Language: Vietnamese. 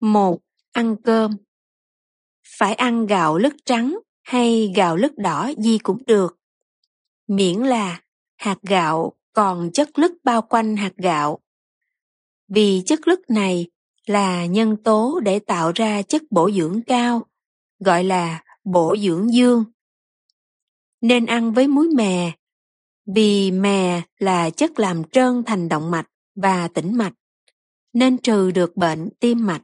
một, ăn cơm. Phải ăn gạo lứt trắng hay gạo lứt đỏ gì cũng được. Miễn là hạt gạo còn chất lứt bao quanh hạt gạo. Vì chất lứt này là nhân tố để tạo ra chất bổ dưỡng cao, gọi là bổ dưỡng dương. Nên ăn với muối mè, vì mè là chất làm trơn thành động mạch và tĩnh mạch, nên trừ được bệnh tim mạch.